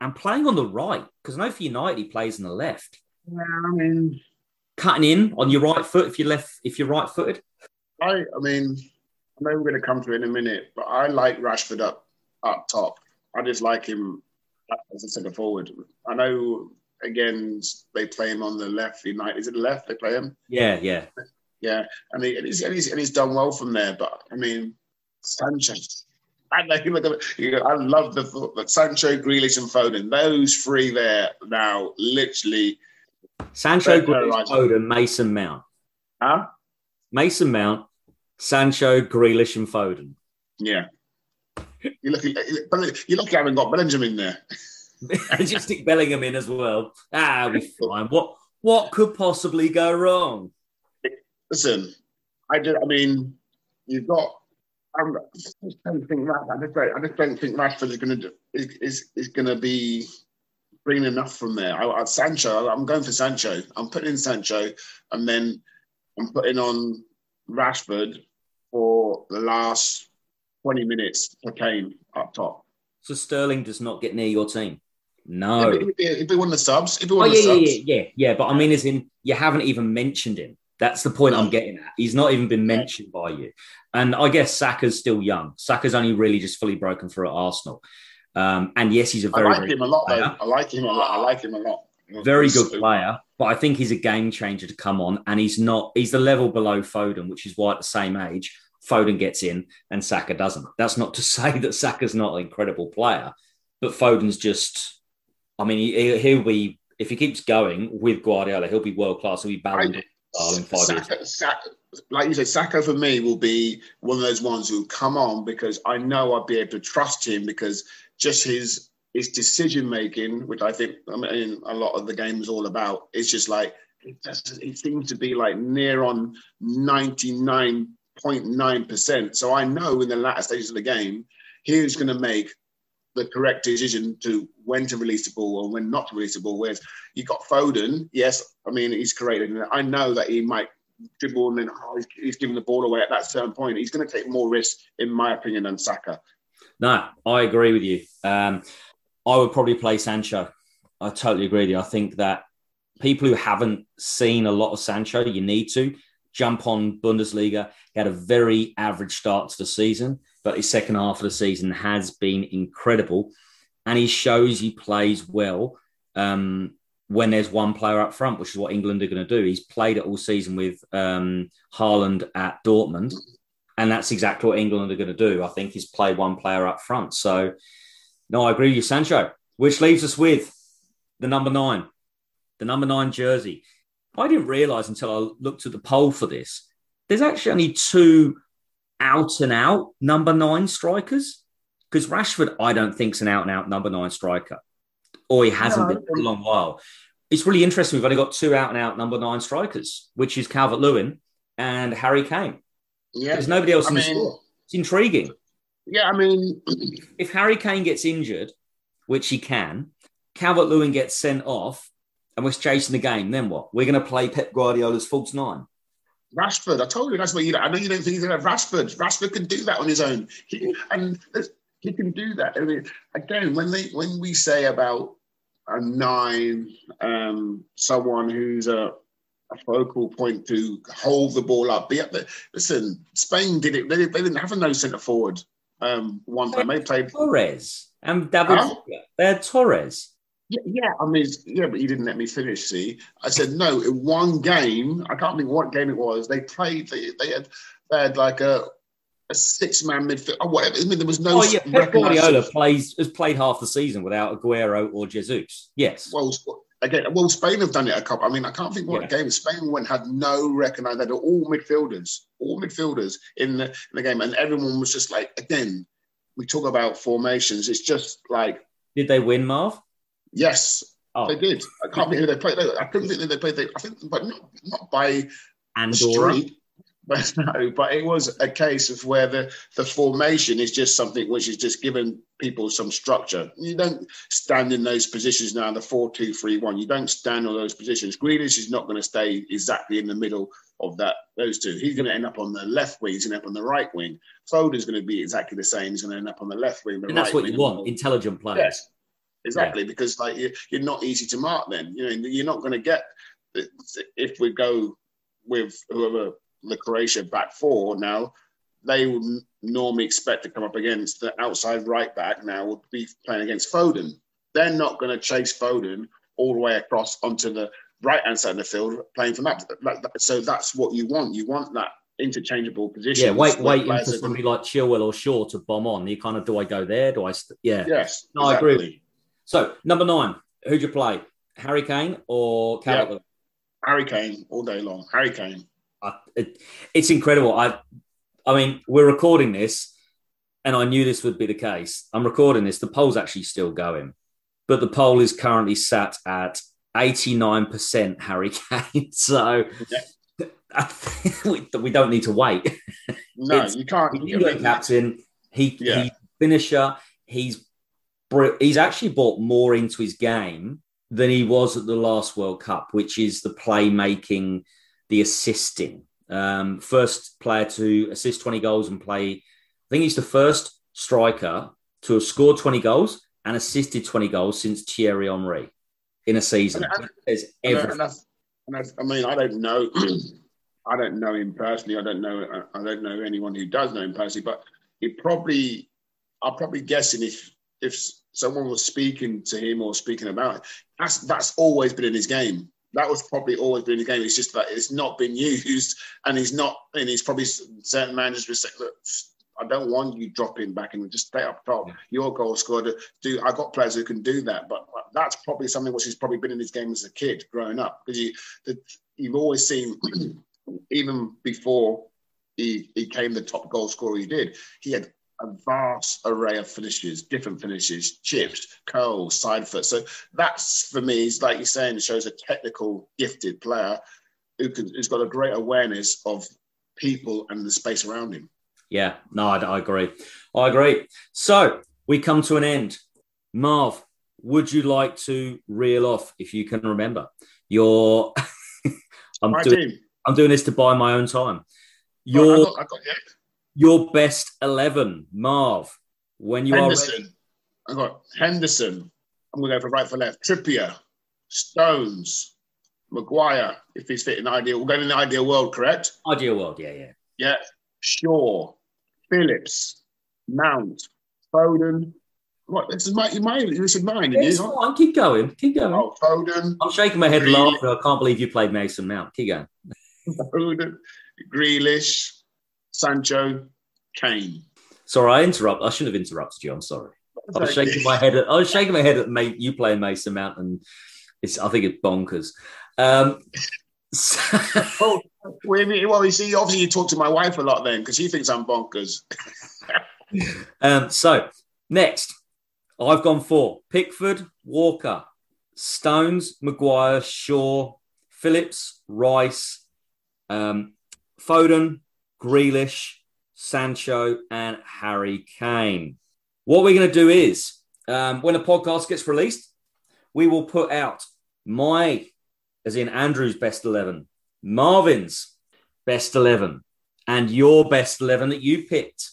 And playing on the right, because I know for United he plays on the left. Yeah, I mean, cutting in on your right foot if you're left if you're right footed. I I mean, I know we're going to come to it in a minute, but I like Rashford up up top. I just like him as a centre forward. I know again they play him on the left. United is it the left they play him? Yeah, yeah, yeah. And, he, and he's and he's and he's done well from there. But I mean, Sanchez. I know him. I love the thought that Sancho, Grealish, and Foden. Those three there now, literally. Sancho, Grealish, Foden, Mason Mount. Huh? Mason Mount, Sancho, Grealish, and Foden. Yeah. You're lucky, you're lucky I haven't got Bellingham in there. Just stick Bellingham in as well. Ah, we fine. What what could possibly go wrong? Listen, I just, I mean, you've got I'm, I just don't think that. I just don't, I just don't think Rashford is going to is, is, is going to be bringing enough from there. I, I, Sancho, I'm going for Sancho. I'm putting in Sancho, and then I'm putting on Rashford for the last 20 minutes for Kane up top. So Sterling does not get near your team. No, yeah, it'd, be, it'd be one of the subs. One oh, yeah, yeah, yeah, yeah, yeah. But I mean, as in, you haven't even mentioned him. That's the point I'm getting at. He's not even been mentioned by you. And I guess Saka's still young. Saka's only really just fully broken through at Arsenal. Um, and yes, he's a very. I like him a lot, though. I like him a lot. I like him a lot. Very good player, but I think he's a game changer to come on. And he's not. He's the level below Foden, which is why at the same age Foden gets in and Saka doesn't. That's not to say that Saka's not an incredible player, but Foden's just. I mean, he, he'll be if he keeps going with Guardiola, he'll be world class. He'll be Ballon in five Saka, years. Saka, like you said, Saka for me will be one of those ones who come on because I know I'll be able to trust him because just his his decision making, which I think I mean a lot of the game is all about, is just like it, just, it seems to be like near on ninety nine point nine percent. So I know in the latter stages of the game, he's going to make the correct decision to when to release the ball and when not to release the ball. Whereas you got Foden, yes, I mean he's created. I know that he might dribble and then oh, he's, he's giving the ball away at that certain point. He's going to take more risk, in my opinion, than Saka. No, I agree with you. Um, I would probably play Sancho. I totally agree with you. I think that people who haven't seen a lot of Sancho, you need to jump on Bundesliga. He had a very average start to the season but his second half of the season has been incredible. And he shows he plays well um, when there's one player up front, which is what England are going to do. He's played it all season with um, Haaland at Dortmund. And that's exactly what England are going to do. I think is play one player up front. So, no, I agree with you, Sancho, which leaves us with the number nine, the number nine jersey. I didn't realize until I looked at the poll for this. There's actually only two out and out number nine strikers? Because Rashford, I don't think, is an out and out number nine striker, or he hasn't no, been for a long while. It's really interesting. We've only got two out and out number nine strikers, which is Calvert Lewin and Harry Kane. Yeah, there's nobody else I in mean, the squad. It's intriguing. Yeah, I mean, if Harry Kane gets injured, which he can, Calvert Lewin gets sent off, and we're chasing the game, then what? We're going to play Pep Guardiola's false nine. Rashford, I told you that's what you. I know you don't think he's going to have Rashford. Rashford can do that on his own, he, and he can do that. I mean, again, when they when we say about a nine, um, someone who's a, a, focal point to hold the ball up. But listen, Spain did it. They, they didn't have a no centre forward um, one time. They played Torres and David. Huh? They had Torres. Yeah, I mean, yeah, but you didn't let me finish. See, I said no. In one game, I can't think what game it was. They played. They, they had they had like a a six man midfield or whatever. I mean, there was no. Oh yeah, Pep Guardiola plays has played half the season without Aguero or Jesus. Yes. Well, again, well, Spain have done it a couple. I mean, I can't think what yeah. game Spain went had no recognised. They had all midfielders, all midfielders in the in the game, and everyone was just like, again, we talk about formations. It's just like. Did they win, Marv? Yes, oh. they did. I can't who they played. I couldn't think that they played. I think, but not, not by Andorra. Street. But no, but it was a case of where the, the formation is just something which is just giving people some structure. You don't stand in those positions now, the 4 2 3 1. You don't stand on those positions. Grealish is not going to stay exactly in the middle of that those two. He's going to end up on the left wing, he's going to end up on the right wing. Foden's going to be exactly the same. He's going to end up on the left wing. The and that's right what you want, intelligent players. Yes exactly yeah. because like you, are not easy to mark then you know you're not going to get if we go with whoever the croatia back four now they would normally expect to come up against the outside right back now would be playing against foden they're not going to chase foden all the way across onto the right hand side of the field playing from that so that's what you want you want that interchangeable position. Yeah, wait, waiting for somebody like Chilwell or Shaw to bomb on. You kind of do I go there? Do I? St- yeah. Yes. No, exactly. I agree. So number nine, who'd you play? Harry Kane or Calvert? Yep. Harry Kane all day long. Harry Kane. it, it's incredible. I, I mean, we're recording this, and I knew this would be the case. I'm recording this. The poll's actually still going, but the poll is currently sat at 89% Harry Kane. So. we, we don't need to wait. No, you can't. England captain. He, yeah. he's finisher. He's he's actually brought more into his game than he was at the last World Cup, which is the playmaking, the assisting. Um, first player to assist 20 goals and play. I think he's the first striker to have scored 20 goals and assisted 20 goals since Thierry Henry in a season. And, and, and, and I mean, I don't know. I don't know him personally. I don't know. I don't know anyone who does know him personally. But he probably, I'm probably guessing if if someone was speaking to him or speaking about it, that's that's always been in his game. That was probably always been in the game. It's just that it's not been used, and he's not. And he's probably certain managers will say, "Look, I don't want you dropping back and just stay up top. Your goal scorer. Do I got players who can do that? But that's probably something which has probably been in his game as a kid growing up because you you've always seen even before he, he came the top goal scorer he did, he had a vast array of finishes, different finishes, chips, curls, side foot. So that's for me, is like you're saying, it shows a technical, gifted player who can, who's got a great awareness of people and the space around him. Yeah, no, I, I agree. I agree. So we come to an end. Marv, would you like to reel off, if you can remember, your? I'm doing. I'm doing this to buy my own time. Your, oh, I got, I got, yeah. Your best eleven, Marv. When you Henderson. are ready. I got Henderson. I'm going to go for right for left. Trippier, Stones, Maguire. If he's fit in ideal, we're going in the ideal world, correct? Ideal world, yeah, yeah, yeah. Shaw, Phillips, Mount, Foden. What? This is my, my this is mine. It's fine. Keep going. Keep going. Oh, Foden. I'm shaking my head laughing. I can't believe you played Mason Mount. Keep going. Foden, Grealish, Sancho, Kane. Sorry, I interrupt. I shouldn't have interrupted you. I'm sorry. I was shaking my head. At, I was shaking my head at mate, you playing Mason Mount, and it's. I think it's bonkers. Um, so, well, well, you see, obviously you talk to my wife a lot then because she thinks I'm bonkers. um, so next, I've gone for Pickford, Walker, Stones, Maguire, Shaw, Phillips, Rice, um, Foden, Grealish, Sancho, and Harry Kane. What we're going to do is, um, when the podcast gets released, we will put out my, as in Andrew's best 11, Marvin's best 11, and your best 11 that you picked.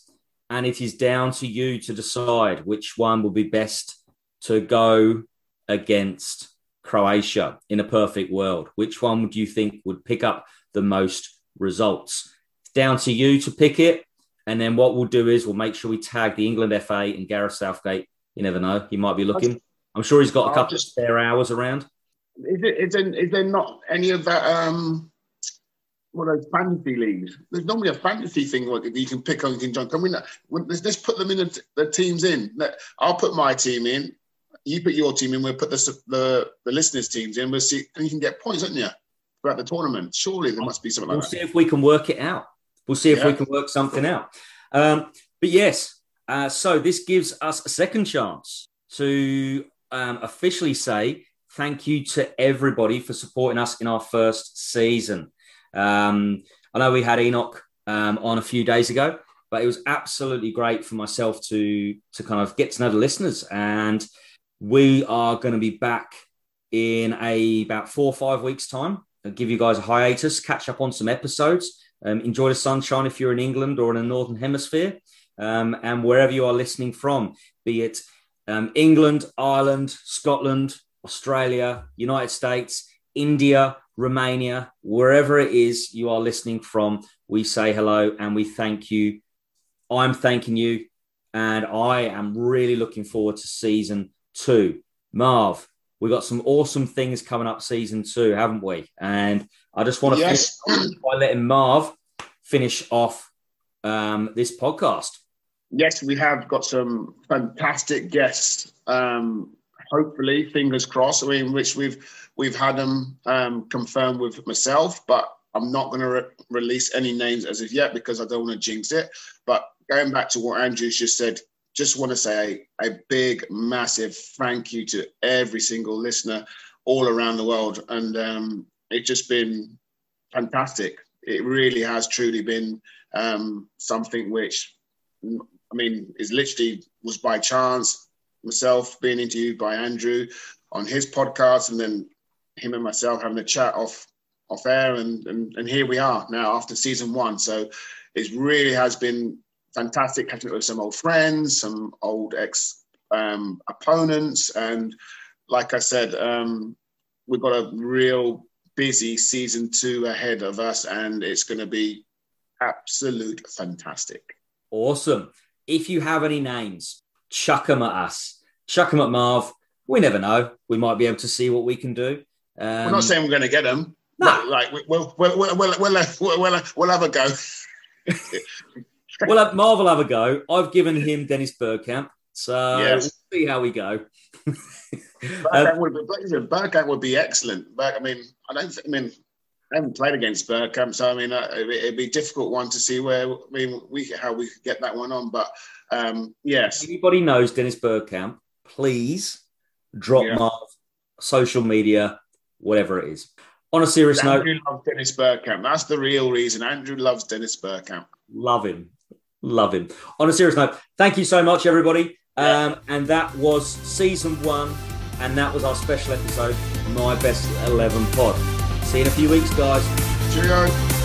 And it is down to you to decide which one will be best to go against Croatia in a perfect world. Which one would you think would pick up the most results? Down to you to pick it. And then what we'll do is we'll make sure we tag the England FA and Gareth Southgate. You never know. He might be looking. I'm sure he's got a couple just, of spare hours around. Is, it, is, there, is there not any of that? Um, what those fantasy leagues? There's normally a fantasy thing where you can pick on, you can. Can we not, let's, let's put them in the, the teams in. I'll put my team in. You put your team in. We'll put the the, the listeners' teams in. We'll see, and you can get points, don't you, throughout the tournament? Surely there must be something we'll like that. We'll see if we can work it out. We'll see if yeah. we can work something out. Um, but yes, uh, so this gives us a second chance to um, officially say thank you to everybody for supporting us in our first season. Um, I know we had Enoch um, on a few days ago, but it was absolutely great for myself to to kind of get to know the listeners. And we are going to be back in a about four or five weeks' time. I'll give you guys a hiatus, catch up on some episodes. Um, enjoy the sunshine if you're in England or in the Northern Hemisphere, um, and wherever you are listening from, be it um, England, Ireland, Scotland, Australia, United States, India, Romania, wherever it is you are listening from, we say hello and we thank you. I'm thanking you, and I am really looking forward to season two. Marv, we've got some awesome things coming up season two, haven't we? And I just want to yes. finish by letting Marv finish off um, this podcast. Yes, we have got some fantastic guests. Um, hopefully, fingers crossed. I mean, which we've we've had them um, confirmed with myself, but I'm not going to re- release any names as of yet because I don't want to jinx it. But going back to what Andrew just said, just want to say a, big, massive thank you to every single listener all around the world, and um, it's just been fantastic. It really has truly been um, something which I mean, is literally was by chance. Myself being interviewed by Andrew on his podcast, and then him and myself having a chat off off air, and and, and here we are now after season one. So it really has been fantastic catching up with some old friends, some old ex um, opponents, and like I said, um, we've got a real busy season two ahead of us, and it's going to be absolute fantastic. Awesome if you have any names, chuck them at us. Chuck them at Marv. We never know. We might be able to see what we can do. Um, we're not saying we're going to get them. No. Like, we'll, we'll, we'll, we'll, we'll, we'll, we'll have a go. well, have, Marv have a go. I've given him Dennis Bergkamp. So yes. we'll see how we go. Bergkamp, um, would be, Bergkamp would be excellent. But I mean, I don't. I mean, I haven't played against Bergkamp, so I mean, uh, it'd be a difficult one to see where I mean we how we could get that one on. But um, yes, if anybody knows Dennis Bergkamp, please drop yeah. my social media, whatever it is. On a serious Andrew note, loves Dennis Bergkamp. That's the real reason. Andrew loves Dennis Bergkamp. Love him, love him. On a serious note, thank you so much, everybody. Um, and that was season one, and that was our special episode, My Best Eleven Pod. See you in a few weeks, guys. Cheerio.